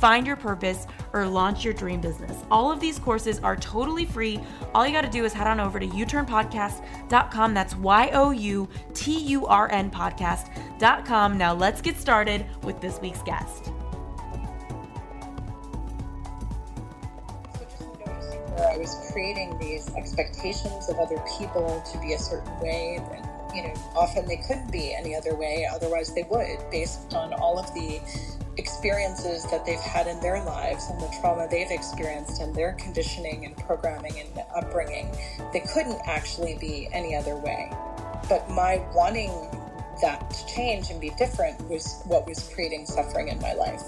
find your purpose, or launch your dream business. All of these courses are totally free. All you got to do is head on over to uturnpodcast.com. That's Y O U T U R N podcast.com. Now let's get started with this week's guest. I was creating these expectations of other people to be a certain way, and you know, often they couldn't be any other way, otherwise they would, based on all of the experiences that they've had in their lives and the trauma they've experienced and their conditioning and programming and upbringing. They couldn't actually be any other way. But my wanting that to change and be different was what was creating suffering in my life.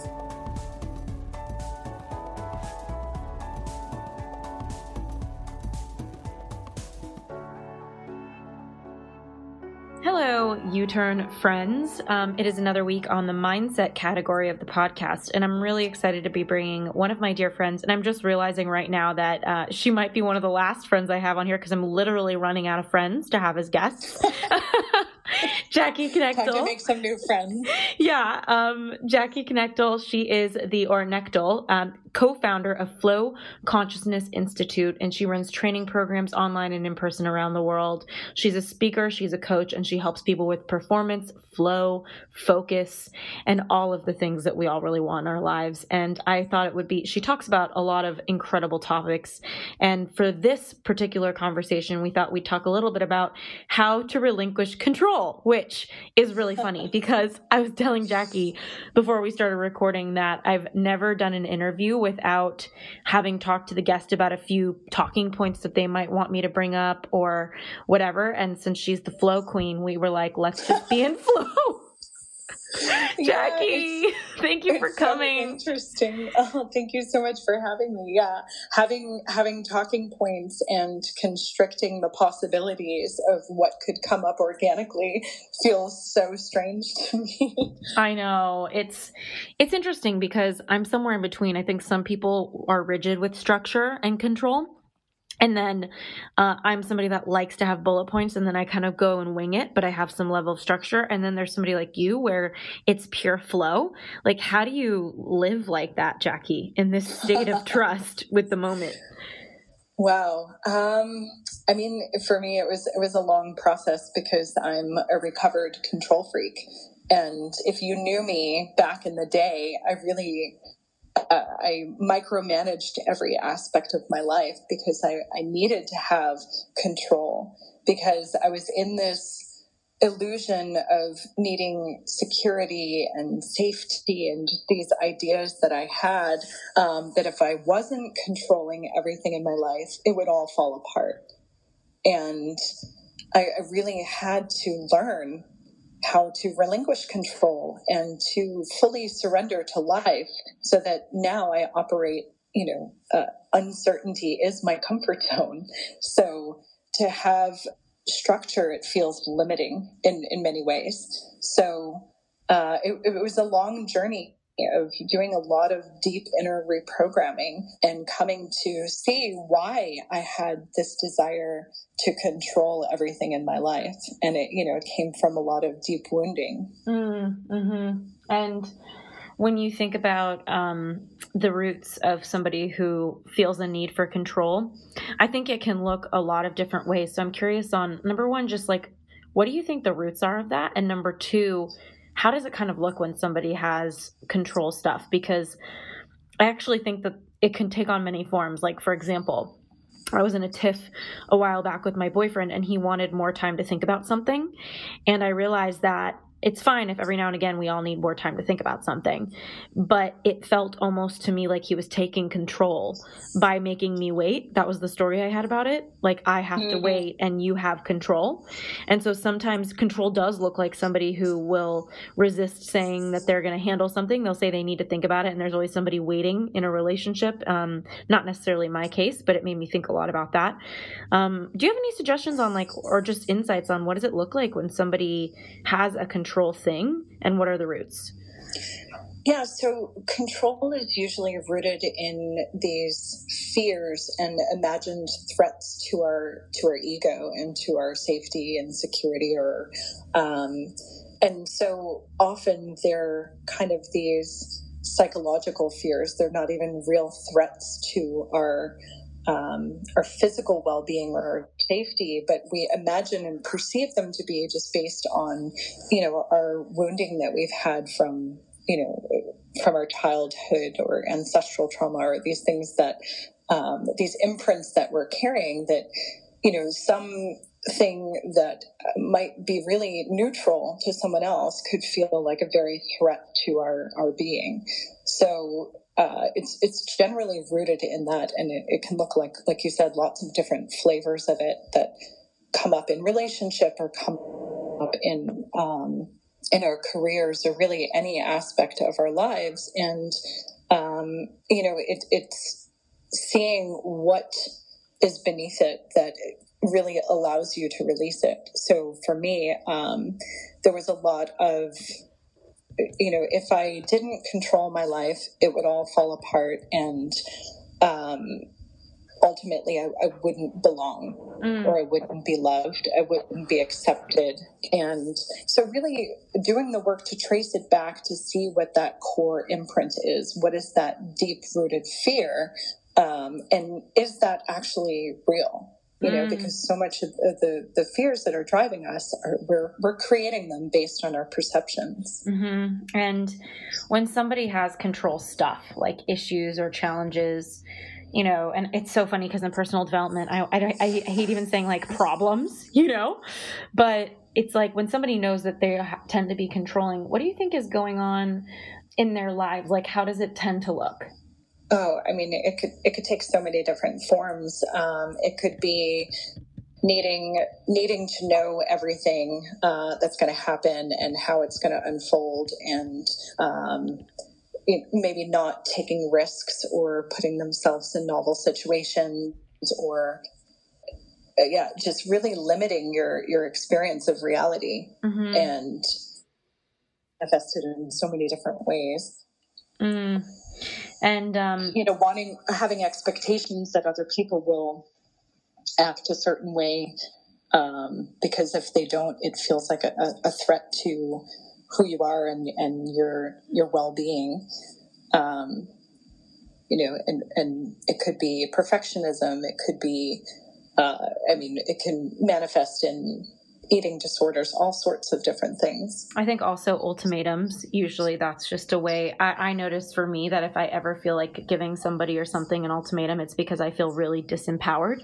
Hello, U Turn friends. Um, it is another week on the mindset category of the podcast, and I'm really excited to be bringing one of my dear friends. And I'm just realizing right now that uh, she might be one of the last friends I have on here because I'm literally running out of friends to have as guests. Jackie Knechtel. Time to make some new friends. Yeah, um, Jackie Knechtel. She is the or Knechtel um, co-founder of Flow Consciousness Institute, and she runs training programs online and in person around the world. She's a speaker, she's a coach, and she helps people with performance, flow, focus, and all of the things that we all really want in our lives. And I thought it would be. She talks about a lot of incredible topics, and for this particular conversation, we thought we'd talk a little bit about how to relinquish control, which is really funny because I was telling Jackie before we started recording that I've never done an interview without having talked to the guest about a few talking points that they might want me to bring up or whatever. And since she's the flow queen, we were like, let's just be in flow. Jackie, yeah, thank you for coming. So interesting. Oh, thank you so much for having me. Yeah, having having talking points and constricting the possibilities of what could come up organically feels so strange to me. I know it's it's interesting because I'm somewhere in between. I think some people are rigid with structure and control and then uh, I'm somebody that likes to have bullet points and then I kind of go and wing it, but I have some level of structure. And then there's somebody like you where it's pure flow. Like, how do you live like that, Jackie, in this state of trust with the moment? Wow. Um, I mean, for me, it was it was a long process because I'm a recovered control freak, and if you knew me back in the day, I really uh, I micromanaged every aspect of my life because I, I needed to have control because I was in this illusion of needing security and safety and these ideas that I had um, that if I wasn't controlling everything in my life, it would all fall apart. And I, I really had to learn how to relinquish control and to fully surrender to life so that now I operate, you know, uh, uncertainty is my comfort zone. So to have structure, it feels limiting in, in many ways. So uh, it, it was a long journey of doing a lot of deep inner reprogramming and coming to see why I had this desire to control everything in my life. And it, you know, it came from a lot of deep wounding. Mm, mm-hmm. And when you think about um, the roots of somebody who feels a need for control, I think it can look a lot of different ways. So I'm curious on number one, just like, what do you think the roots are of that? And number two, how does it kind of look when somebody has control stuff? Because I actually think that it can take on many forms. Like, for example, I was in a tiff a while back with my boyfriend and he wanted more time to think about something. And I realized that it's fine if every now and again we all need more time to think about something. But it felt almost to me like he was taking control by making me wait. That was the story I had about it. Like, I have mm-hmm. to wait and you have control. And so sometimes control does look like somebody who will resist saying that they're going to handle something. They'll say they need to think about it. And there's always somebody waiting in a relationship. Um, not necessarily my case, but it made me think a lot about that. Um, do you have any suggestions on, like, or just insights on what does it look like when somebody has a control? Control thing and what are the roots? Yeah, so control is usually rooted in these fears and imagined threats to our to our ego and to our safety and security or um, and so often they're kind of these psychological fears. They're not even real threats to our um, our physical well-being or safety, but we imagine and perceive them to be just based on, you know, our wounding that we've had from, you know, from our childhood or ancestral trauma or these things that, um, these imprints that we're carrying that, you know, some thing that might be really neutral to someone else could feel like a very threat to our, our being. So uh, it's it's generally rooted in that, and it, it, can look like, like you said, lots of different flavors of it that come up in relationship or come up in um, in our careers or really any aspect of our lives. And um, you know, it, it's seeing what is beneath it that really allows you to release it. So for me, um, there was a lot of you know, if I didn't control my life, it would all fall apart and um, ultimately I, I, wouldn't belong mm. or I wouldn't be loved. I wouldn't be accepted. And so, really doing the work to trace it back to see what that core imprint is. What is that deep rooted fear? Um, and is that actually real? You know, mm. because so much of the, the fears that are driving us are we're, we're creating them based on our perceptions. Mm-hmm. And when somebody has control stuff like issues or challenges, you know, and it's so funny because in personal development, I, I, I hate even saying like problems, you know, but it's like when somebody knows that they tend to be controlling, what do you think is going on in their lives? Like, how does it tend to look? Oh, I mean, it could it could take so many different forms. Um, it could be needing needing to know everything uh, that's going to happen and how it's going to unfold, and um, maybe not taking risks or putting themselves in novel situations, or uh, yeah, just really limiting your your experience of reality mm-hmm. and manifested in so many different ways. Mm and um, you know wanting having expectations that other people will act a certain way um, because if they don't it feels like a, a, threat to who you are and, and your your well-being. Um, you know and, and it could be perfectionism. It could be uh, i mean it can manifest in eating disorders, all sorts of different things. I think also ultimatums, usually that's just a way. I, I notice for me that if I ever feel like giving somebody or something an ultimatum, it's because I feel really disempowered.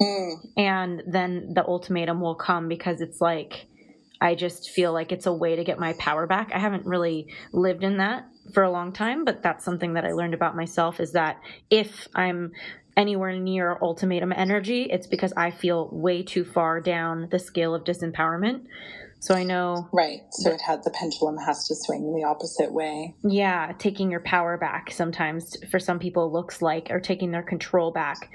Mm. And then the ultimatum will come because it's like, I just feel like it's a way to get my power back. I haven't really lived in that for a long time, but that's something that I learned about myself is that if I'm anywhere near ultimatum energy, it's because I feel way too far down the scale of disempowerment. So I know. Right. So it had the pendulum has to swing in the opposite way. Yeah. Taking your power back sometimes for some people looks like, or taking their control back.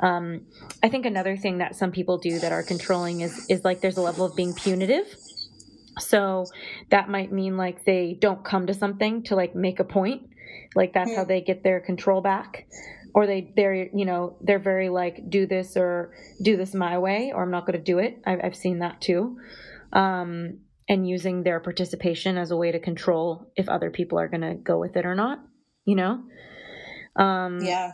Um, I think another thing that some people do that are controlling is, is like there's a level of being punitive. So that might mean like they don't come to something to like make a point. Like that's how hmm. they get their control back or they they're you know they're very like do this or do this my way or i'm not going to do it. I've, I've seen that too. Um, and using their participation as a way to control if other people are going to go with it or not you know? Um, yeah.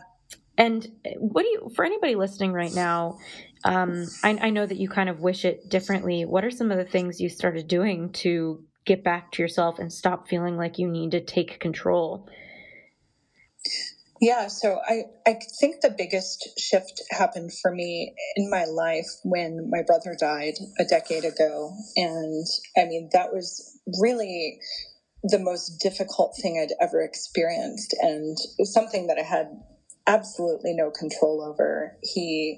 and what do you for anybody listening right now um, I, I know that you kind of wish it differently. What are some of the things you started doing to get back to yourself and stop feeling like you need to take control Yeah, so I, I think the biggest shift happened for me in my life when my brother died a decade ago. And I mean, that was really the most difficult thing I'd ever experienced and something that I had absolutely no control over. He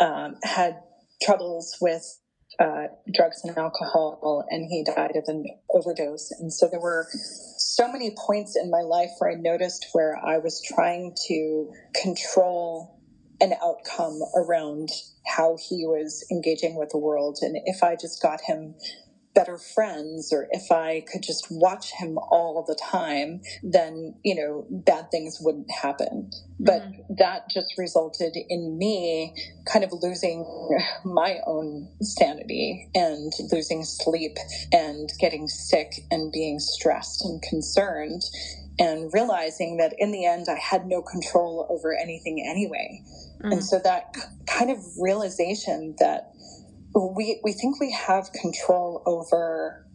um, had troubles with uh, drugs and alcohol, and he died of an overdose. And so there were so many points in my life where I noticed where I was trying to control an outcome around how he was engaging with the world. And if I just got him better friends or if I could just watch him all the time, then, you know, bad things wouldn't happen. But mm-hmm. that just resulted in me kind of losing my own sanity and losing sleep and getting sick and being stressed and concerned and realizing that in the end I had no control over anything anyway. Mm-hmm. And so that kind of realization that we we think we have control over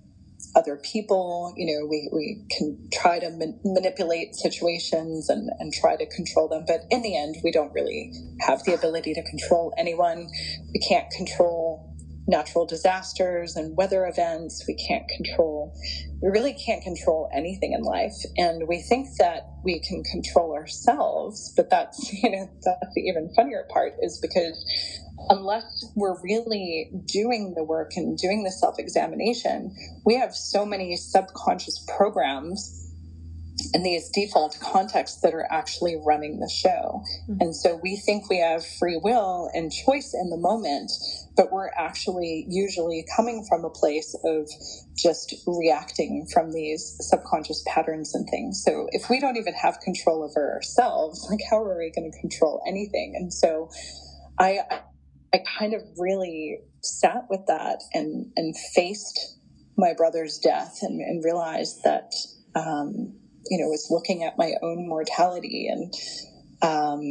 other people. You know, we, we can try to man- manipulate situations and, and try to control them. But in the end, we don't really have the ability to control anyone. We can't control natural disasters and weather events. We can't control, we really can't control anything in life. And we think that we can control ourselves, but that's, you know, that's the even funnier part is because unless we're really doing the work and doing the self examination, we have so many subconscious programs and these default contexts that are actually running the show. Mm-hmm. And so we think we have free will and choice in the moment, but we're actually usually coming from a place of just reacting from these subconscious patterns and things. So if we don't even have control over ourselves, like how are we going to control anything? And so I, I kind of really sat with that and, and faced my brother's death and, and realized that, um, you know, was looking at my own mortality and, um,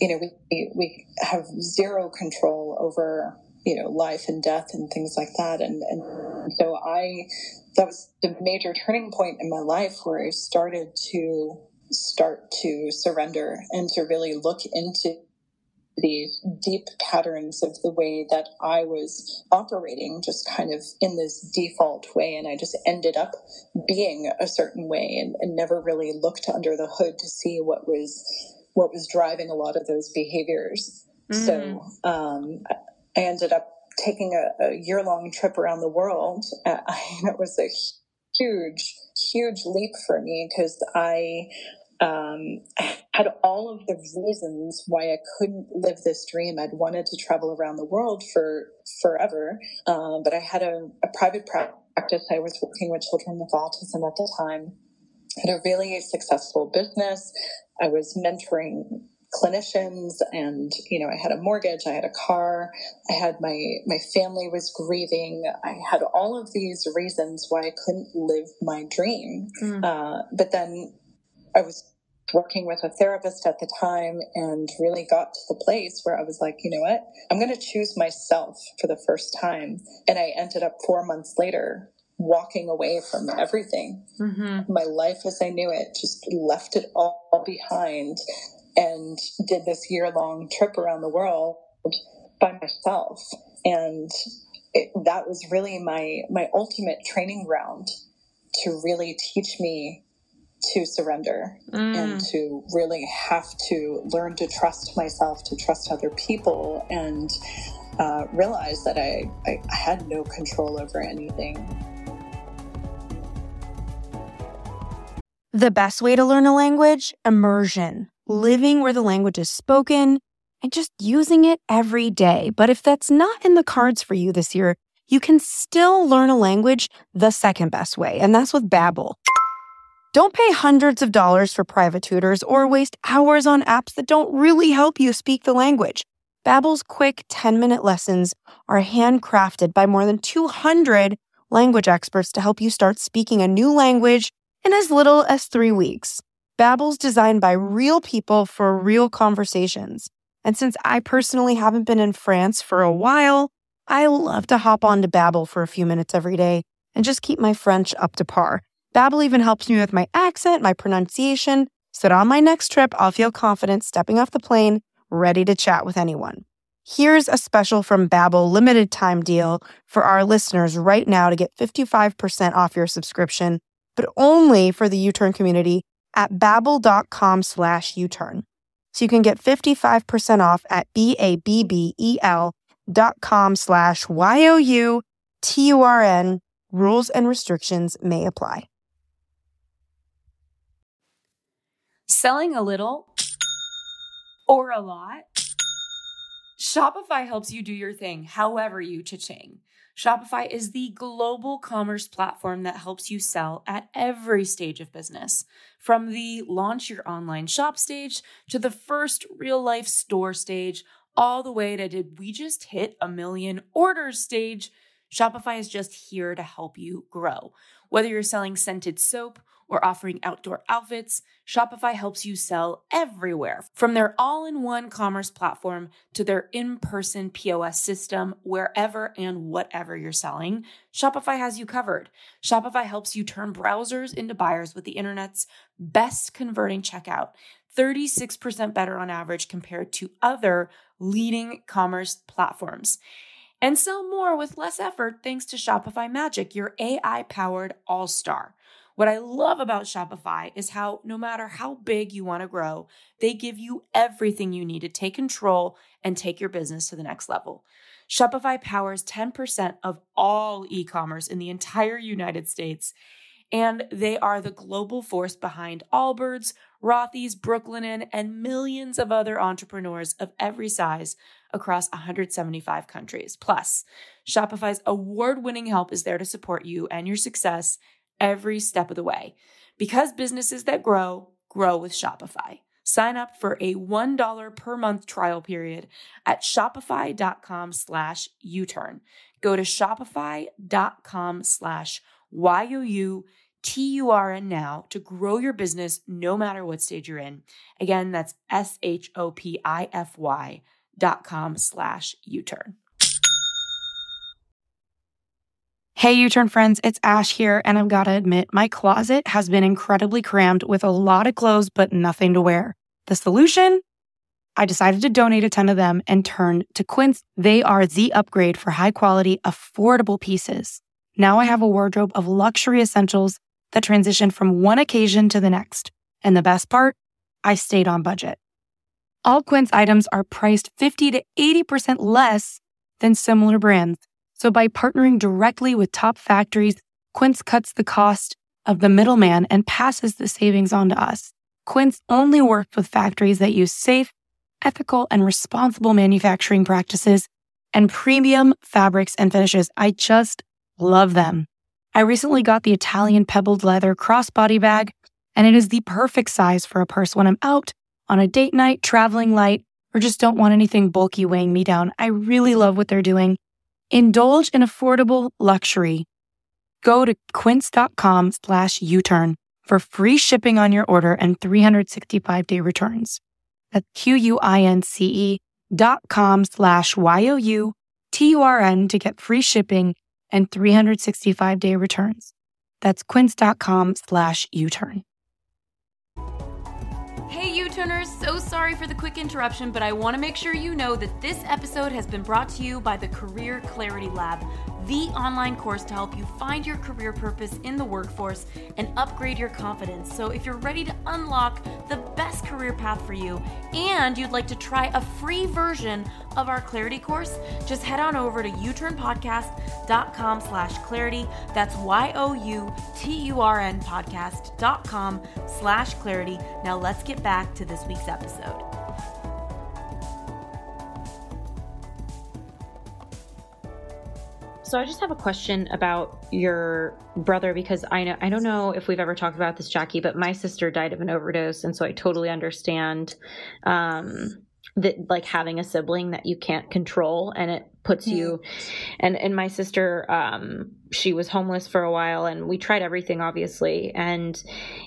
you know, we, we have zero control over, you know, life and death and things like that. And, and so I, that was the major turning point in my life where I started to start to surrender and to really look into these deep patterns of the way that I was operating, just kind of in this default way. And I just ended up being a certain way and, and never really looked under the hood to see what was what was driving a lot of those behaviors. Mm. So um, I ended up taking a, a year long trip around the world. Uh, it was a huge, huge leap for me because I um, had all of the reasons why I couldn't live this dream. I'd wanted to travel around the world for forever, um, but I had a, a private practice. I was working with children with autism at the time. I had a really successful business. I was mentoring clinicians and you know i had a mortgage i had a car i had my my family was grieving i had all of these reasons why i couldn't live my dream mm. uh, but then I was working with a therapist at the time and really got to the place where I was like, you know what? I'm going to choose myself for the first time. And I ended up four months later walking away from everything. Mm-hmm. My life as I knew it, just left it all behind and did this year long trip around the world by myself. And it, that was really my, my ultimate training ground to really teach me to surrender mm. and to really have to learn to trust myself, to trust other people, and uh, realize that I, I, I had no control over anything. The best way to learn a language? Immersion. Living where the language is spoken and just using it every day. But if that's not in the cards for you this year, you can still learn a language the second best way, and that's with Babbel. Don't pay hundreds of dollars for private tutors or waste hours on apps that don't really help you speak the language. Babbel's quick 10-minute lessons are handcrafted by more than 200 language experts to help you start speaking a new language in as little as 3 weeks. Babbel's designed by real people for real conversations. And since I personally haven't been in France for a while, I love to hop on to Babbel for a few minutes every day and just keep my French up to par. Babbel even helps me with my accent, my pronunciation, so that on my next trip, I'll feel confident stepping off the plane, ready to chat with anyone. Here's a special from Babbel limited time deal for our listeners right now to get 55% off your subscription, but only for the U-Turn community at babbel.com slash U-Turn. So you can get 55% off at B-A-B-B-E-L dot com slash Y-O-U-T-U-R-N. Rules and restrictions may apply. Selling a little or a lot? Shopify helps you do your thing however you cha-ching. Shopify is the global commerce platform that helps you sell at every stage of business. From the launch your online shop stage to the first real life store stage, all the way to did we just hit a million orders stage? Shopify is just here to help you grow. Whether you're selling scented soap, or offering outdoor outfits, Shopify helps you sell everywhere. From their all in one commerce platform to their in person POS system, wherever and whatever you're selling, Shopify has you covered. Shopify helps you turn browsers into buyers with the internet's best converting checkout. 36% better on average compared to other leading commerce platforms. And sell more with less effort thanks to Shopify Magic, your AI powered all star. What I love about Shopify is how no matter how big you want to grow, they give you everything you need to take control and take your business to the next level. Shopify powers 10% of all e commerce in the entire United States. And they are the global force behind Allbirds, Rothy's, Brooklinen, and millions of other entrepreneurs of every size across 175 countries. Plus, Shopify's award winning help is there to support you and your success every step of the way. Because businesses that grow, grow with Shopify. Sign up for a $1 per month trial period at shopify.com slash U-turn. Go to shopify.com slash Y-O-U-T-U-R-N now to grow your business no matter what stage you're in. Again, that's S-H-O-P-I-F-Y dot com slash U-turn. Hey, U Turn friends, it's Ash here, and I've got to admit, my closet has been incredibly crammed with a lot of clothes, but nothing to wear. The solution? I decided to donate a ton of them and turned to Quince. They are the upgrade for high quality, affordable pieces. Now I have a wardrobe of luxury essentials that transition from one occasion to the next. And the best part? I stayed on budget. All Quince items are priced 50 to 80% less than similar brands. So by partnering directly with top factories, Quince cuts the cost of the middleman and passes the savings on to us. Quince only works with factories that use safe, ethical, and responsible manufacturing practices and premium fabrics and finishes. I just love them. I recently got the Italian pebbled leather crossbody bag, and it is the perfect size for a purse when I'm out on a date night, traveling light, or just don't want anything bulky weighing me down. I really love what they're doing Indulge in affordable luxury. Go to quince.com slash U-turn for free shipping on your order and 365 day returns. That's Q-U-I-N-C-E dot com slash Y-O-U-T-U-R-N to get free shipping and 365 day returns. That's quince.com slash U-turn. Turners, so sorry for the quick interruption, but I want to make sure you know that this episode has been brought to you by the Career Clarity Lab the online course to help you find your career purpose in the workforce and upgrade your confidence. So, if you're ready to unlock the best career path for you and you'd like to try a free version of our clarity course, just head on over to uturnpodcast.com slash clarity. That's Y-O-U-T-U-R-N podcast.com slash clarity. Now let's get back to this week's episode. So I just have a question about your brother because I know I don't know if we've ever talked about this, Jackie, but my sister died of an overdose, and so I totally understand um, that like having a sibling that you can't control, and it puts you and and my sister um she was homeless for a while and we tried everything obviously and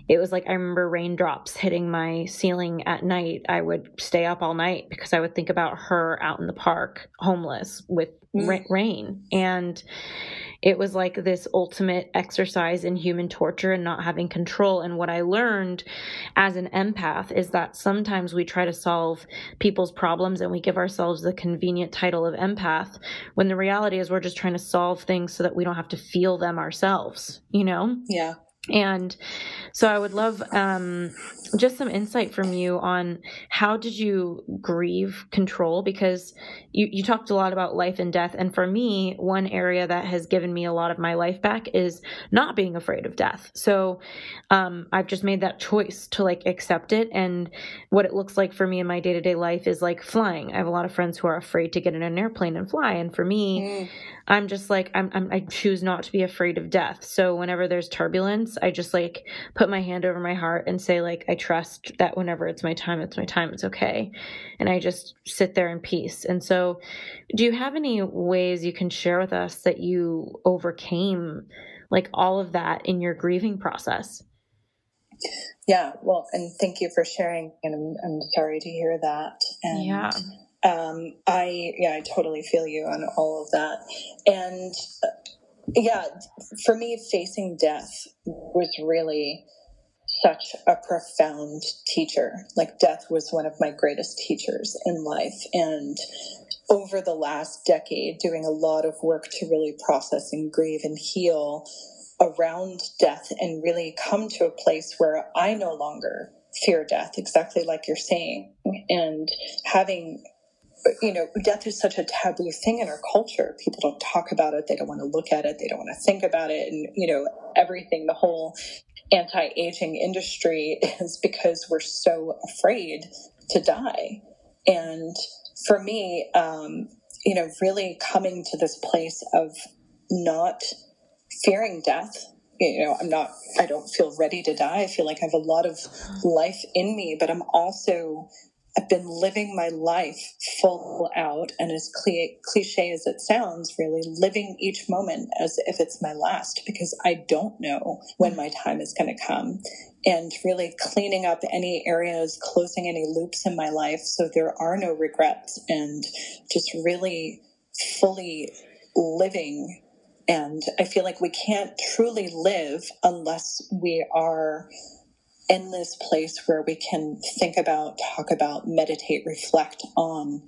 it was like i remember raindrops hitting my ceiling at night i would stay up all night because i would think about her out in the park homeless with mm. ra- rain and it was like this ultimate exercise in human torture and not having control. And what I learned as an empath is that sometimes we try to solve people's problems and we give ourselves the convenient title of empath when the reality is we're just trying to solve things so that we don't have to feel them ourselves, you know? Yeah. And so I would love um, just some insight from you on how did you grieve control because you, you talked a lot about life and death. And for me, one area that has given me a lot of my life back is not being afraid of death. So um, I've just made that choice to like accept it. And what it looks like for me in my day to day life is like flying. I have a lot of friends who are afraid to get in an airplane and fly. And for me, mm. I'm just like, I'm, I'm, I choose not to be afraid of death. So whenever there's turbulence, I just like put my hand over my heart and say, like, I trust that whenever it's my time, it's my time, it's okay. And I just sit there in peace. And so, do you have any ways you can share with us that you overcame like all of that in your grieving process? Yeah, well, and thank you for sharing. And I'm, I'm sorry to hear that. And yeah. Um, I, yeah, I totally feel you on all of that. And uh, yeah, for me, facing death was really such a profound teacher. Like, death was one of my greatest teachers in life. And over the last decade, doing a lot of work to really process and grieve and heal around death and really come to a place where I no longer fear death, exactly like you're saying. And having you know, death is such a taboo thing in our culture. People don't talk about it. They don't want to look at it. They don't want to think about it. And, you know, everything, the whole anti aging industry is because we're so afraid to die. And for me, um, you know, really coming to this place of not fearing death. You know, I'm not, I don't feel ready to die. I feel like I have a lot of life in me, but I'm also I've been living my life full out, and as cliche as it sounds, really living each moment as if it's my last because I don't know when my time is going to come. And really cleaning up any areas, closing any loops in my life so there are no regrets, and just really fully living. And I feel like we can't truly live unless we are in this place where we can think about, talk about, meditate, reflect on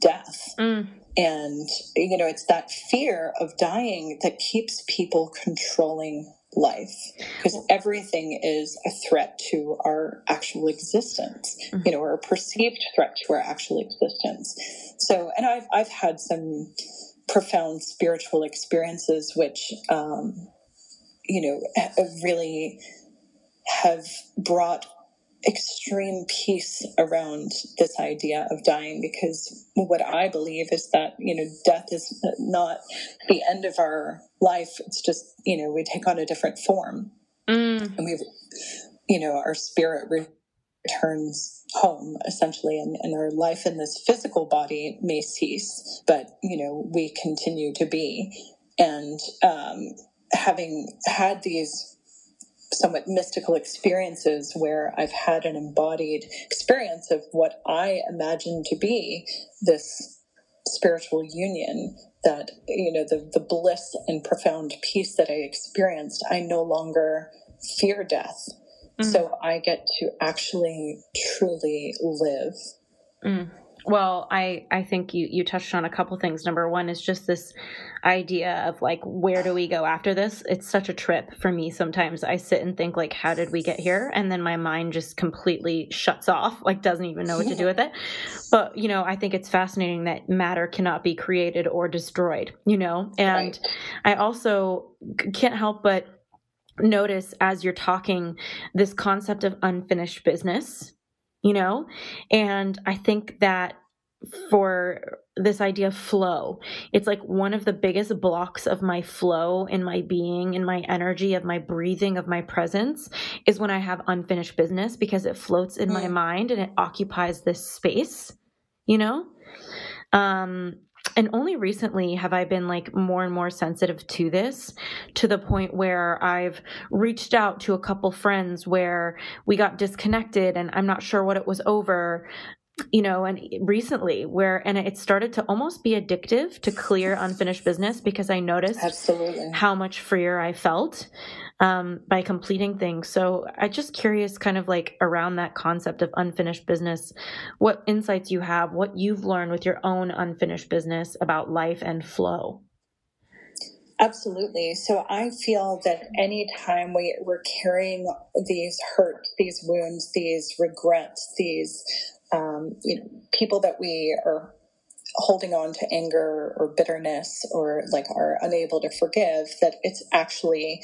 death. Mm. And, you know, it's that fear of dying that keeps people controlling life because everything is a threat to our actual existence, mm-hmm. you know, or a perceived threat to our actual existence. So, and I've, I've had some profound spiritual experiences which, um, you know, really have brought extreme peace around this idea of dying because what I believe is that, you know, death is not the end of our life. It's just, you know, we take on a different form. Mm. And we've, you know, our spirit returns home essentially and, and our life in this physical body may cease, but, you know, we continue to be. And um, having had these somewhat mystical experiences where I've had an embodied experience of what I imagine to be this spiritual union that you know the the bliss and profound peace that I experienced I no longer fear death mm. so I get to actually truly live mm. Well, I I think you you touched on a couple things. Number one is just this idea of like where do we go after this? It's such a trip for me sometimes. I sit and think like how did we get here? And then my mind just completely shuts off, like doesn't even know what to do with it. But, you know, I think it's fascinating that matter cannot be created or destroyed, you know? And right. I also can't help but notice as you're talking this concept of unfinished business you know? And I think that for this idea of flow, it's like one of the biggest blocks of my flow in my being, in my energy, of my breathing, of my presence is when I have unfinished business because it floats in mm. my mind and it occupies this space, you know? Um, and only recently have I been like more and more sensitive to this to the point where I've reached out to a couple friends where we got disconnected and I'm not sure what it was over you know, and recently where, and it started to almost be addictive to clear unfinished business because I noticed absolutely how much freer I felt um, by completing things. So I just curious, kind of like around that concept of unfinished business, what insights you have, what you've learned with your own unfinished business about life and flow. Absolutely. So I feel that anytime we, we're carrying these hurt, these wounds, these regrets, these um, you know, people that we are holding on to anger or bitterness or like are unable to forgive, that it's actually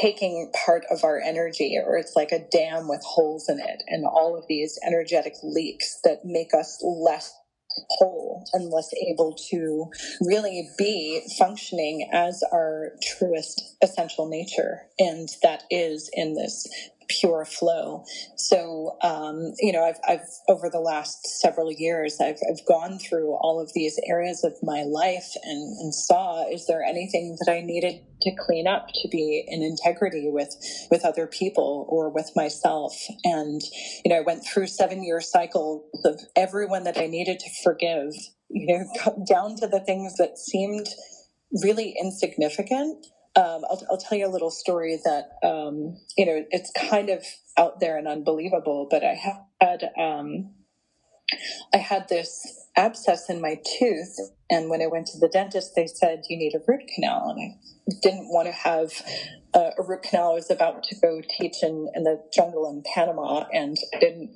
taking part of our energy or it's like a dam with holes in it and all of these energetic leaks that make us less whole and less able to really be functioning as our truest essential nature. And that is in this pure flow. So, um, you know, I've, I've, over the last several years, I've, I've gone through all of these areas of my life and, and saw, is there anything that I needed to clean up to be in integrity with, with other people or with myself? And, you know, I went through seven year cycles of everyone that I needed to forgive, you know, down to the things that seemed really insignificant um, I'll, I'll, tell you a little story that um, you know it's kind of out there and unbelievable, but I had um, I had this abscess in my tooth, and when I went to the dentist, they said you need a root canal, and I didn't want to have a, a root canal. I was about to go teach in, in the jungle in Panama, and didn't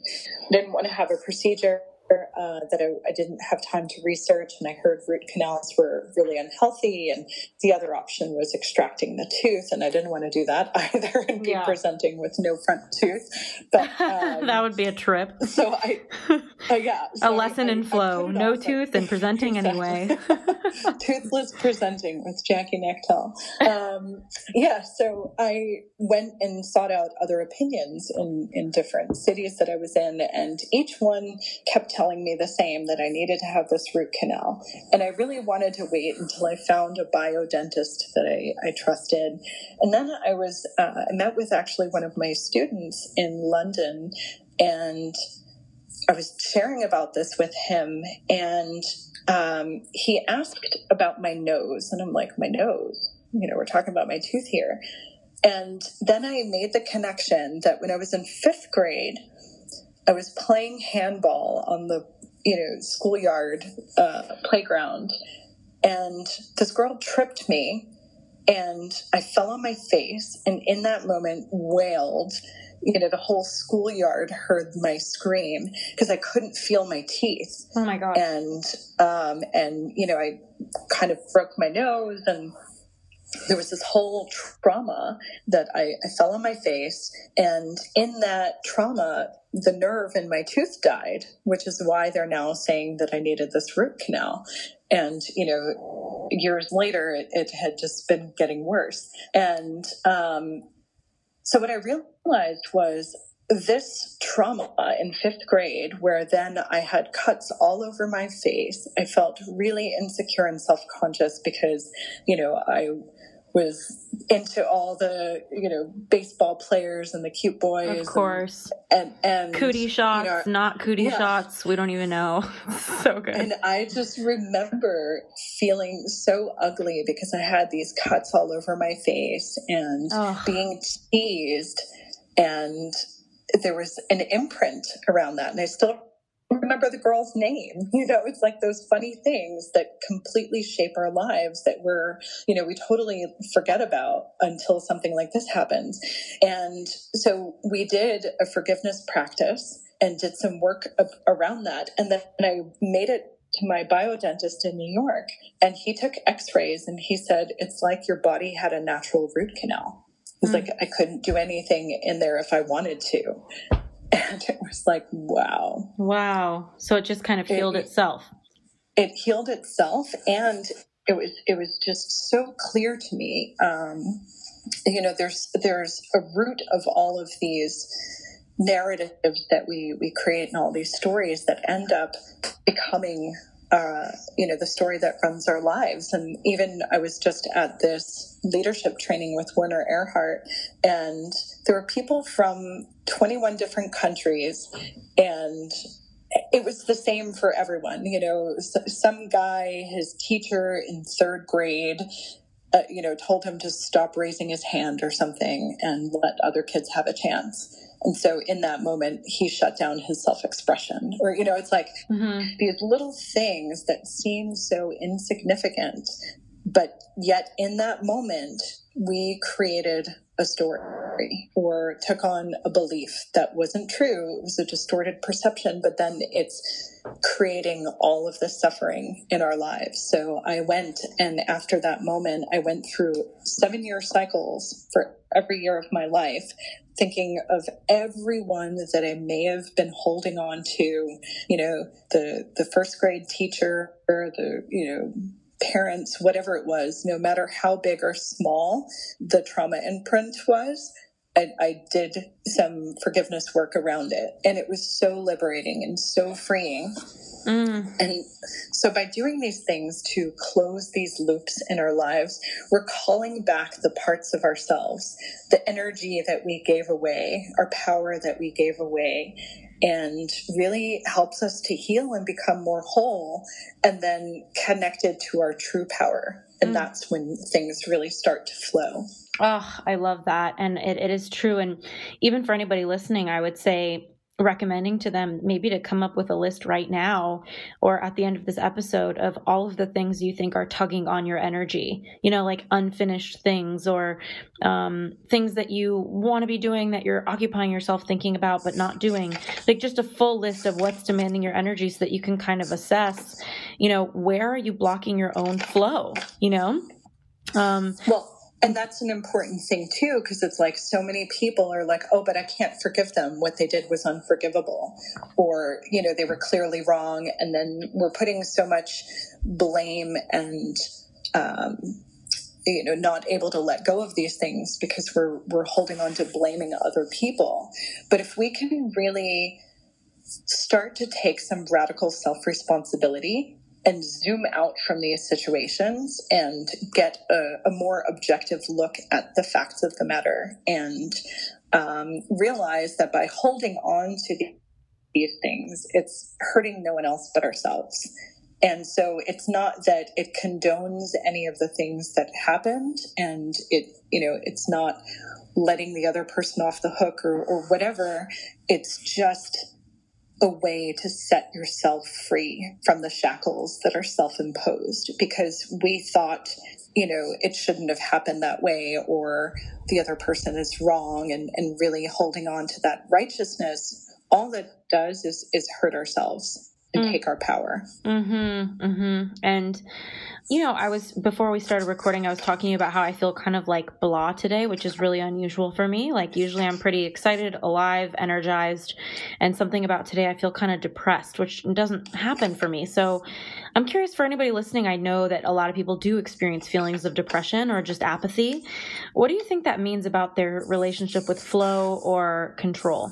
didn't want to have a procedure uh, that I, I, didn't have time to research, and I heard root canals were really unhealthy, and the other option was extracting the tooth, and I didn't want to do that either and be yeah. presenting with no front tooth. But um, that would be a trip. So I, uh, yeah, so a lesson I, in flow: no tooth and presenting anyway. Toothless presenting with Jackie Knechtel. Um, yeah, so I went and sought out other opinions in in different cities that I was in, and each one kept telling me the same that I needed to have this root canal. And I really wanted to wait until I found a biodentist that I, I trusted. And then I was, uh, I met with actually one of my students in London and I was sharing about this with him and um, he asked about my nose. And I'm like, my nose? You know, we're talking about my tooth here. And then I made the connection that when I was in fifth grade, I was playing handball on the you know schoolyard uh, playground, and this girl tripped me, and I fell on my face, and in that moment wailed. You know, the whole schoolyard heard my scream because I couldn't feel my teeth. Oh my god! And um, and you know, I kind of broke my nose and there was this whole trauma that I, I, fell on my face. And in that trauma, the nerve in my tooth died, which is why they're now saying that I needed this root canal. And, you know, years later, it, it had just been getting worse. And um, so what I realized was this trauma in fifth grade, where then I had cuts all over my face, I felt really insecure and self conscious because, you know, I was into all the you know baseball players and the cute boys of course. and and, and cootie shots you know, not cootie yeah. shots. We don't even know. So good. And i just remember feeling so ugly because i had these cuts all over my face and oh. being teased. And there was an imprint around that and i still remember the girl's name. You know, it's like those funny things that completely shape our lives that we're, you know, we totally forget about until something like this happens. And so we did a forgiveness practice and did some work around that. And then I made it to my bio dentist in New York and he took x-rays and he said, it's like your body had a natural root canal. It's mm. like I couldn't do anything in there if I wanted to and it was like wow. Wow. So it just kind of healed it, itself. it healed itself and it was it was just so clear to me um, you know there's there's a root of all of these narratives that we we create and all these stories that end up becoming uh, you know the story that runs our lives. And even i was just at this leadership training with werner erhard and there were people from 21 different countries and it was the same for everyone you know. Some guy his teacher in third grade uh, you know told him to stop raising his hand or something and let other kids have a chance and so in that moment, he shut down his self expression. Or, you know, it's like mm-hmm. these little things that seem so insignificant. But yet in that moment, we created a story or took on a belief that wasn't true. It was a distorted perception, but then it's creating all of the suffering in our lives. So I went, and after that moment, I went through seven year cycles for every year of my life thinking of everyone that I may have been holding on to, you know, the the first grade teacher or the, you know, parents, whatever it was, no matter how big or small the trauma imprint was, I, I, did some forgiveness work around it. And it was so liberating and so freeing. Mm. And so by doing these things to close these loops in our lives, we're calling back the parts of ourselves, the energy that we gave away, our power that we gave away, and really helps us to heal and become more whole and then connected to our true power. And mm. that's when things really start to flow. Oh, I love that. And it, it is true. And even for anybody listening, I would say, recommending to them maybe to come up with a list right now or at the end of this episode of all of the things you think are tugging on your energy. You know like unfinished things or um, things that you want to be doing that you're occupying yourself thinking about but not doing. Like just a full list of what's demanding your energy so that you can kind of assess you know where are you blocking your own flow you know? Um, well and that's an important thing too, because it's like so many people are like, oh, but I can't forgive them. What they did was unforgivable. Or, you know, they were clearly wrong. And then we're putting so much blame and, um, you know, not able to let go of these things because we're, we're holding on to blaming other people. But if we can really start to take some radical self responsibility and zoom out from these situations and get a, a more objective look at the facts of the matter and um, realize that by holding on to the, these things, it's hurting no one else but ourselves. And so it's not that it condones any of the things that happened and it, you know, it's not letting the other person off the hook or, or whatever. It's just a way to set yourself free from the shackles that are self imposed because we thought, you know, it shouldn't have happened that way or the other person is wrong and, and really holding on to that righteousness, all that does is, is hurt ourselves mm. take our power. Mm-hmm, mm-hmm. And you know, I was before we started recording, I was talking about how I feel kind of like blah today, which is really unusual for me. Like usually I'm pretty excited, alive, energized, and something about today I feel kind of depressed, which doesn't happen for me. So I'm curious for anybody listening, I know that a lot of people do experience feelings of depression or just apathy. What do you think that means about their relationship with flow or control?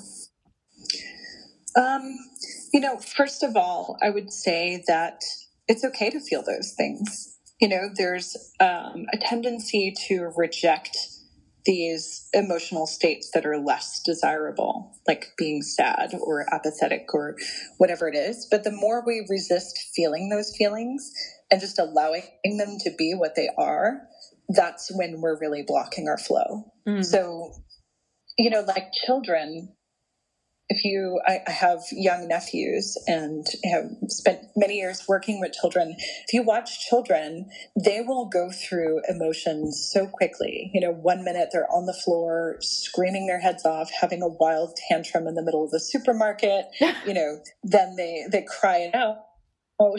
Um, you know, first of all, I would say that it's okay to feel those things. You know, there's um, a tendency to reject these emotional states that are less desirable, like being sad or apathetic or whatever it is. But the more we resist feeling those feelings and just allowing them to be what they are, that's when we're really blocking our flow. Mm. So, you know, like children, if you, I, I, have young nephews and have spent many years working with children. If you watch children, they will go through emotions so quickly. You know, one minute they're on the floor screaming their heads off, having a wild tantrum in the middle of the supermarket. you know, then they they cry it out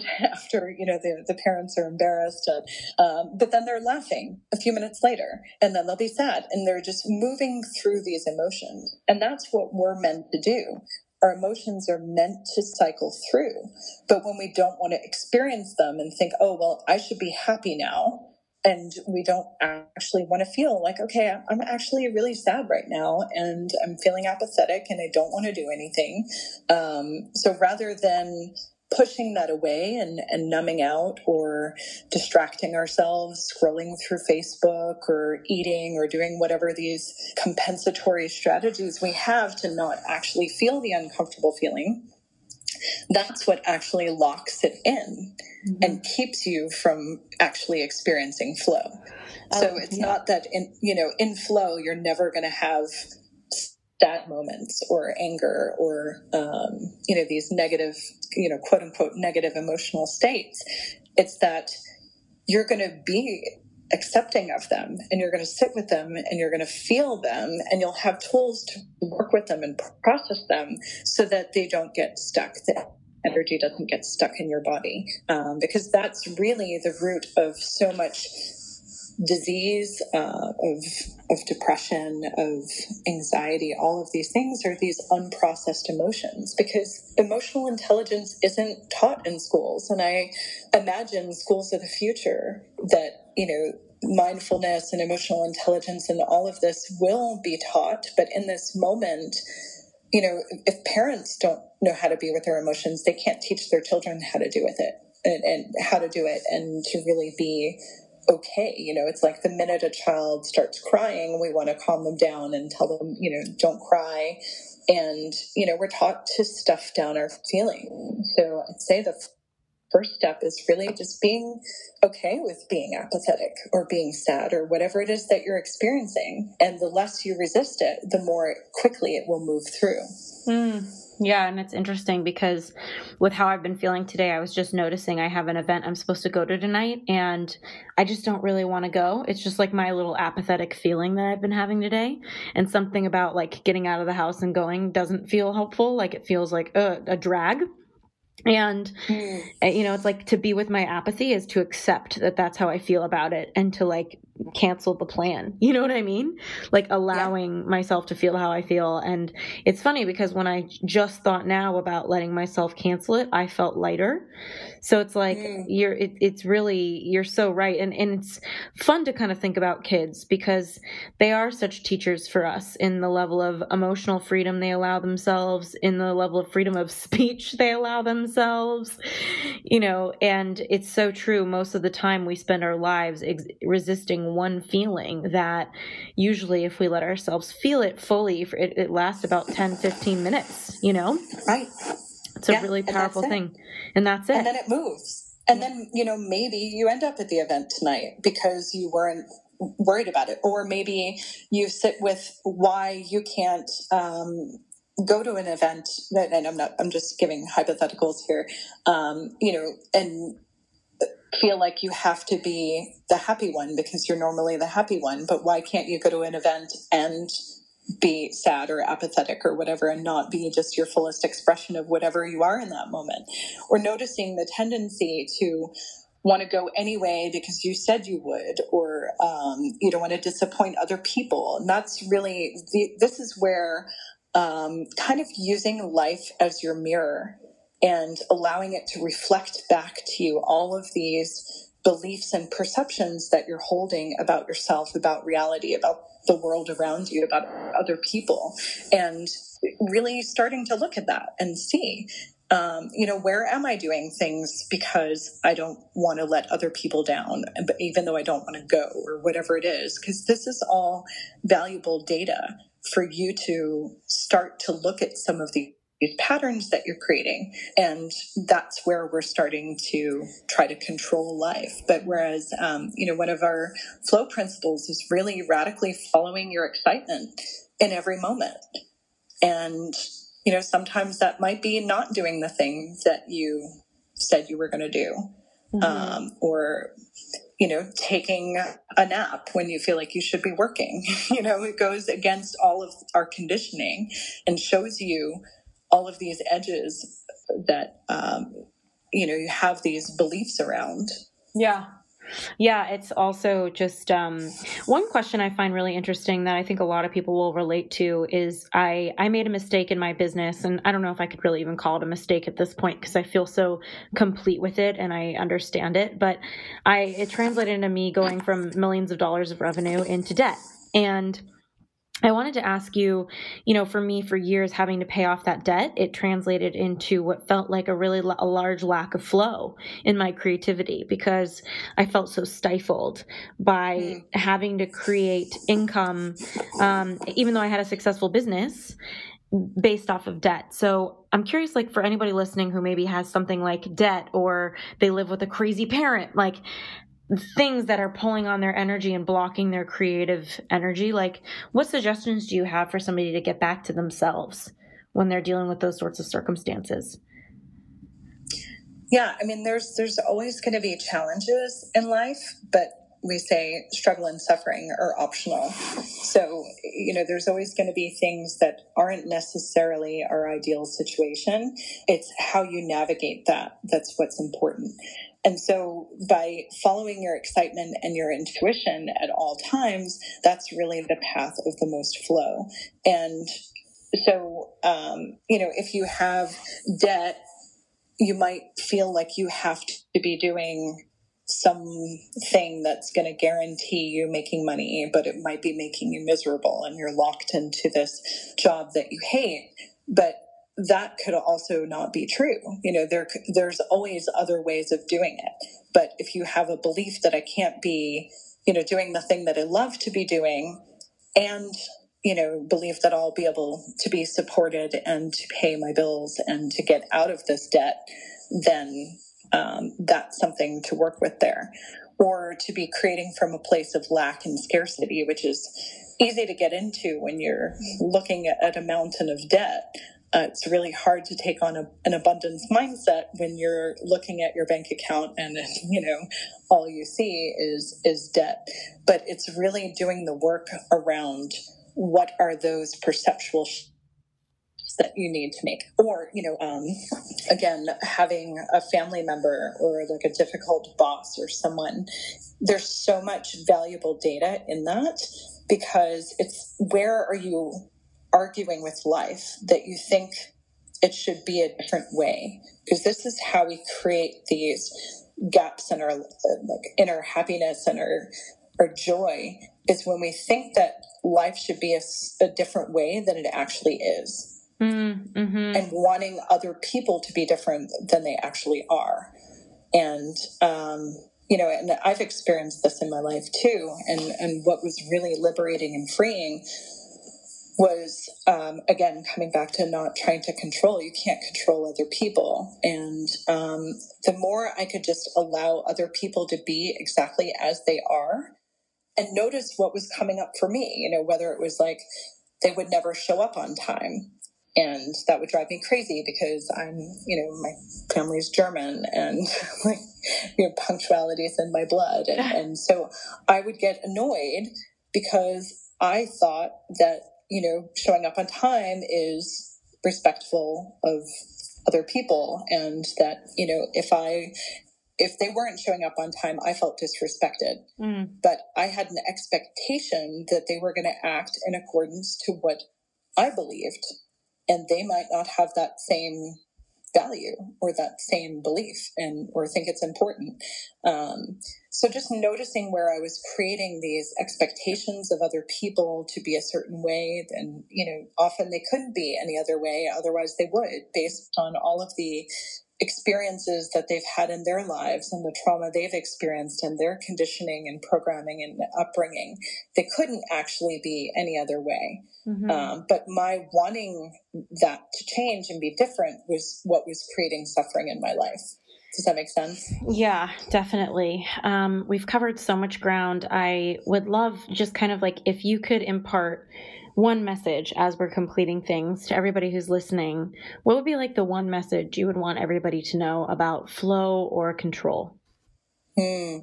after you know the, the parents are embarrassed um, but then they're laughing a few minutes later and then they'll be sad and they're just moving through these emotions. And that's what we're meant to do. Our emotions are meant to cycle through. But when we don't want to experience them and think oh well i should be happy now and we don't actually want to feel like okay i'm actually really sad right now and i'm feeling apathetic and i don't want to do anything um, so rather than pushing that away and, and numbing out or distracting ourselves, scrolling through Facebook or eating or doing whatever these compensatory strategies we have to not actually feel the uncomfortable feeling, that's what actually locks it in mm-hmm. and keeps you from actually experiencing flow. so oh, it's yeah. not that in you know in flow you're never going to have sad moments or anger or um, you know these negative you know quote unquote negative emotional states it's that you're going to be accepting of them and you're going to sit with them and you're going to feel them and you'll have tools to work with them and process them so that they don't get stuck the energy doesn't get stuck in your body. Um, because that's really the root of so much disease, uh, of of depression, of anxiety, all of these things are these unprocessed emotions because emotional intelligence isn't taught in schools. And I imagine schools of the future that, you know, mindfulness and emotional intelligence and all of this will be taught. But in this moment, you know, if parents don't know how to be with their emotions, they can't teach their children how to do with it and, and how to do it and to really be okay. You know, it's like the minute a child starts crying, we want to calm them down and tell them, you know, don't cry. And, you know, we're taught to stuff down our feelings. So I'd say the first step is really just being okay with being apathetic or being sad or whatever it is that you're experiencing. And the less you resist it, the more quickly it will move through. Mm. Yeah, and it's interesting because with how I've been feeling today, I was just noticing I have an event I'm supposed to go to tonight, and I just don't really want to go. It's just like my little apathetic feeling that I've been having today, and something about like getting out of the house and going doesn't feel helpful. Like it feels like a, a drag. And, mm. you know, it's like to be with my apathy is to accept that that's how I feel about it and to like canceled the plan. You know what I mean? Like allowing yeah. myself to feel how I feel. And it's funny because when I just thought now about letting myself cancel it, I felt lighter. So it's like mm. you're it, it's really you're so right. And and it's fun to kind of think about kids because they are such teachers for us in the level of emotional freedom they allow themselves, in the level of freedom of speech they allow themselves. You know, and it's so true most of the time we spend our lives ex- resisting one feeling that usually if we let ourselves feel it fully it, it lasts about 10 15 minutes you know right it's yeah, a really powerful thing. And that's it. And then it moves. And then you know maybe you end up at the event tonight because you weren't worried about it. Or maybe you sit with why you can't um, go to an event and i'm not i'm just giving hypotheticals here um, you know and feel like you have to be the happy one because you're normally the happy one. But why can't you go to an event and be sad or apathetic or whatever and not be just your fullest expression of whatever you are in that moment? Or noticing the tendency to want to go anyway because you said you would, or um, you don't want to disappoint other people. And that's really, the, this is where um, kind of using life as your mirror and allowing it to reflect back to you all of these beliefs and perceptions that you're holding about yourself, about reality, about the world around you, about other people, and really starting to look at that and see. Um, you know, where am I doing things because I don't want to let other people down, but even though I don't want to go or whatever it is, because this is all valuable data for you to start to look at some of the these patterns that you're creating. And that's where we're starting to try to control life. But whereas, um, you know, one of our flow principles is really radically following your excitement in every moment. And, you know, sometimes that might be not doing the thing that you said you were going to do. Mm-hmm. Um, or you know, taking a nap when you feel like you should be working. you know, it goes against all of our conditioning and shows you all of these edges that um, you know you have these beliefs around yeah yeah, it's also just um, one question I find really interesting that I think a lot of people will relate to is I I made a mistake in my business, and I don't know if I could really even call it a mistake at this point because I feel so complete with it and I understand it. But I it translated into me going from millions of dollars of revenue into debt, and I wanted to ask you, you know, for me, for years having to pay off that debt, it translated into what felt like a really a large lack of flow in my creativity because I felt so stifled by mm. having to create income, um, even though I had a successful business based off of debt. So I'm curious, like for anybody listening who maybe has something like debt or they live with a crazy parent, like things that are pulling on their energy and blocking their creative energy like what suggestions do you have for somebody to get back to themselves when they're dealing with those sorts of circumstances? Yeah i mean there's there's always going to be challenges in life but we say struggle and suffering are optional. So you know there's always going to be things that aren't necessarily our ideal situation. It's how you navigate that that's what's important and so by following your excitement and your intuition at all times, that's really the path of the most flow. And so, um, you know, if you have debt, you might feel like you have to be doing something that's going to guarantee you making money, but it might be making you miserable and you're locked into this job that you hate. But that could also not be true. You know, there there's always other ways of doing it. But if you have a belief that I can't be, you know, doing the thing that I love to be doing and you know, believe that I'll be able to be supported and to pay my bills and to get out of this debt, then um, that's something to work with there. Or to be creating from a place of lack and scarcity, which is easy to get into when you're looking at, at a mountain of debt. Uh, it's really hard to take on a, an abundance mindset when you're looking at your bank account and you know all you see is is debt. But it's really doing the work around what are those perceptual that you need to make or you know um, again having a family member or like a difficult boss or someone there's so much valuable data in that because it's where are you arguing with life that you think it should be a different way. Because this is how we create these gaps in our like inner happiness and our our joy is when we think that life should be a, a different way than it actually is. Mm-hmm. and wanting other people to be different than they actually are. And um, you know and i've experienced this in my life too and and what was really liberating and freeing was um, again coming back to not trying to control you can't control other people. And um, the more i could just allow other people to be exactly as they are and notice what was coming up for me you know whether it was like they would never show up on time. And that would drive me crazy because i'm you know my family's german and like you know punctuality is in my blood. And, and so i would get annoyed because i thought that you know, showing up on time is respectful of other people and that, you know, if I if they weren't showing up on time, I felt disrespected. Mm. But I had an expectation that they were going to act in accordance to what I believed. And they might not have that same value or that same belief and or think it's important. Um, so just noticing where i was creating these expectations of other people to be a certain way and you know often they couldn't be any other way. Otherwise they would based on all of the experiences that they've had in their lives and the trauma they've experienced and their conditioning and programming and upbringing they couldn't actually be any other way. Mm-hmm. um, but my wanting that to change and be different was what was creating suffering in my life. Does that make sense? Yeah definitely. Um, we've covered so much ground. I would love just kind of like if you could impart one message as we're completing things to everybody who's listening, what would be like the one message you would want everybody to know about flow or control? Hmm.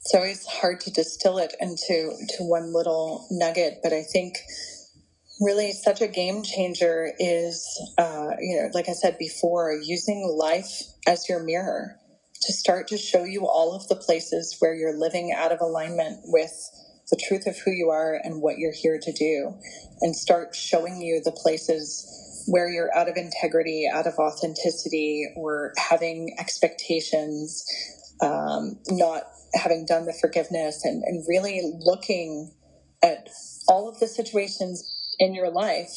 It's always hard to distill it into to one little nugget, but I think really such a game changer is, uh, you know, like I said before, using life as your mirror to start to show you all of the places where you're living out of alignment with the truth of who you are and what you're here to do, and start showing you the places where you're out of integrity, out of authenticity, or having expectations, um, not having done the forgiveness, and, and really looking at all of the situations in your life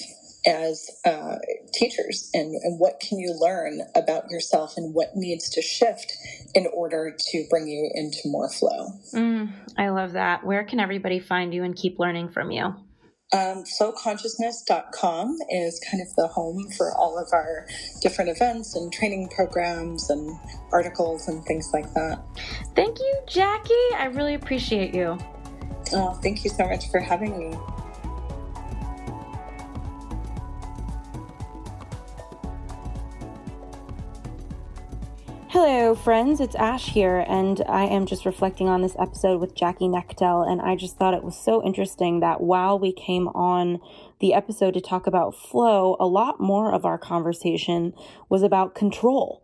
as uh, teachers and, and what can you learn about yourself and what needs to shift in order to bring you into more flow. Mm, I love that. Where can everybody find you and keep learning from you? Um, flowconsciousness.com is kind of the home for all of our different events and training programs and articles and things like that. Thank you, Jackie. I really appreciate you. Oh, thank you so much for having me. Hello, friends. It's Ash here, and I am just reflecting on this episode with Jackie Knechtel. And I just thought it was so interesting that while we came on the episode to talk about flow, a lot more of our conversation was about control.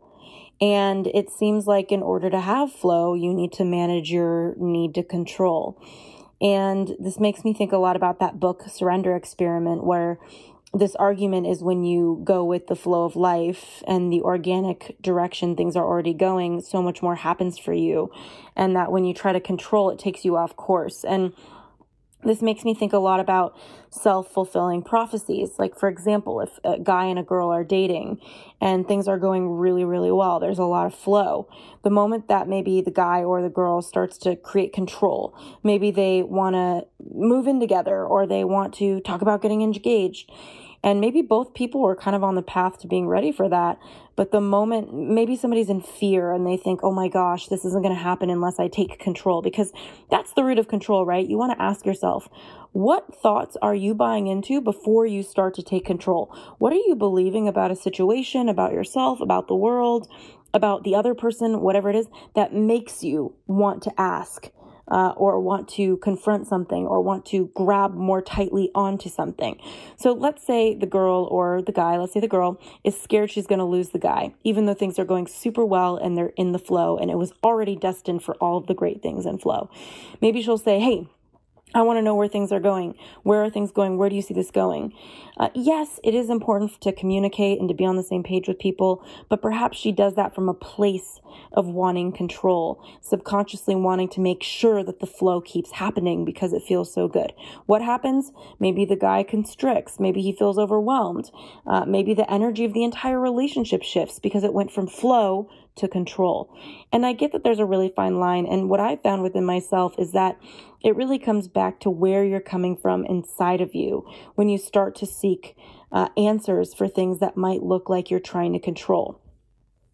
And it seems like in order to have flow, you need to manage your need to control. And this makes me think a lot about that book, Surrender Experiment, where this argument is when you go with the flow of life and the organic direction things are already going, so much more happens for you. And that when you try to control, it takes you off course. And this makes me think a lot about self fulfilling prophecies. Like, for example, if a guy and a girl are dating and things are going really, really well, there's a lot of flow. The moment that maybe the guy or the girl starts to create control, maybe they want to move in together or they want to talk about getting engaged and maybe both people were kind of on the path to being ready for that. But the moment maybe somebody's in fear and they think, oh my gosh, this isn't going to happen unless I take control, because that's the root of control, right? You want to ask yourself, what thoughts are you buying into before you start to take control? What are you believing about a situation, about yourself, about the world, about the other person, whatever it is, that makes you want to ask? Uh, or want to confront something or want to grab more tightly onto something. So let's say the girl or the guy, let's say the girl is scared she's going to lose the guy, even though things are going super well and they're in the flow and it was already destined for all of the great things in flow. Maybe she'll say, Hey, I want to know where things are going. Where are things going? Where do you see this going? Uh, yes, it is important to communicate and to be on the same page with people, but perhaps she does that from a place of wanting control, subconsciously wanting to make sure that the flow keeps happening because it feels so good. What happens? Maybe the guy constricts. Maybe he feels overwhelmed. Uh, maybe the energy of the entire relationship shifts because it went from flow to control. And I get that there's a really fine line. And what I found within myself is that it really comes back to where you're coming from inside of you when you start to seek uh, answers for things that might look like you're trying to control.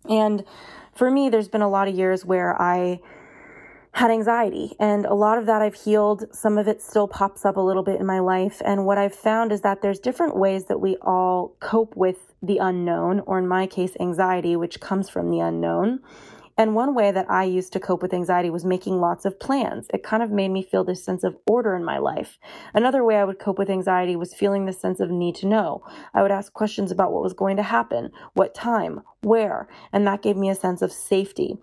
And for me, there's been a lot of years where I had anxiety and a lot of that I've healed. Some of it still pops up a little bit in my life. And what I've found is that there's different ways that we all cope with the unknown, or in my case, anxiety, which comes from the unknown. And one way that I used to cope with anxiety was making lots of plans. It kind of made me feel this sense of order in my life. Another way I would cope with anxiety was feeling this sense of need to know. I would ask questions about what was going to happen, what time, where, and that gave me a sense of safety.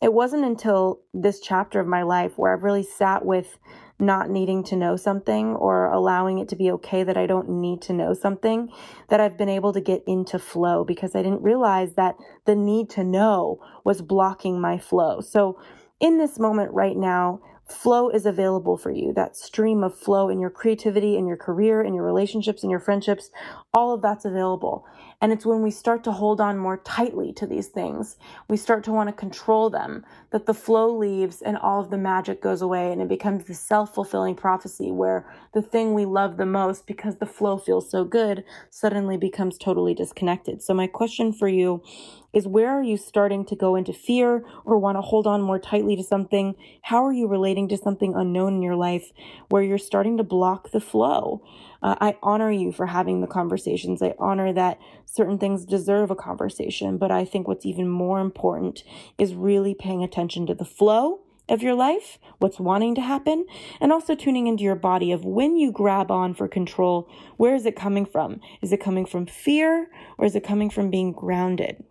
It wasn't until this chapter of my life where I've really sat with not needing to know something or allowing it to be okay that I don't need to know something, that I've been able to get into flow because I didn't realize that the need to know was blocking my flow. So, in this moment right now, flow is available for you. That stream of flow in your creativity, in your career, in your relationships, in your friendships, all of that's available. And it's when we start to hold on more tightly to these things, we start to want to control them, that the flow leaves and all of the magic goes away. And it becomes the self fulfilling prophecy where the thing we love the most because the flow feels so good suddenly becomes totally disconnected. So, my question for you is where are you starting to go into fear or want to hold on more tightly to something? How are you relating to something unknown in your life where you're starting to block the flow? Uh, I honor you for having the conversations. I honor that certain things deserve a conversation, but I think what's even more important is really paying attention to the flow of your life, what's wanting to happen, and also tuning into your body of when you grab on for control, where is it coming from? Is it coming from fear or is it coming from being grounded?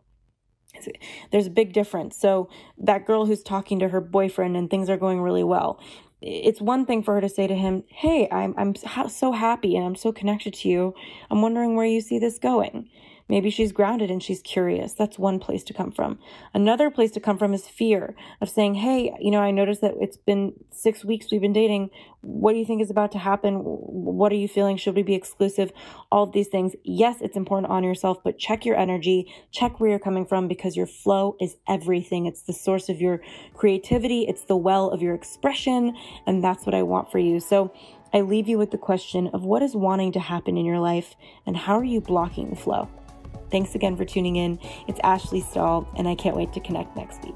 There's a big difference. So, that girl who's talking to her boyfriend and things are going really well, it's one thing for her to say to him, Hey, I'm, I'm so happy and I'm so connected to you. I'm wondering where you see this going. Maybe she's grounded and she's curious. That's one place to come from. Another place to come from is fear of saying, Hey, you know, I noticed that it's been six weeks we've been dating. What do you think is about to happen? What are you feeling? Should we be exclusive? All of these things. Yes, it's important on yourself, but check your energy, check where you're coming from because your flow is everything. It's the source of your creativity. It's the well of your expression. And that's what I want for you. So I leave you with the question of what is wanting to happen in your life and how are you blocking the flow? Thanks again for tuning in. It's Ashley Stahl, and I can't wait to connect next week.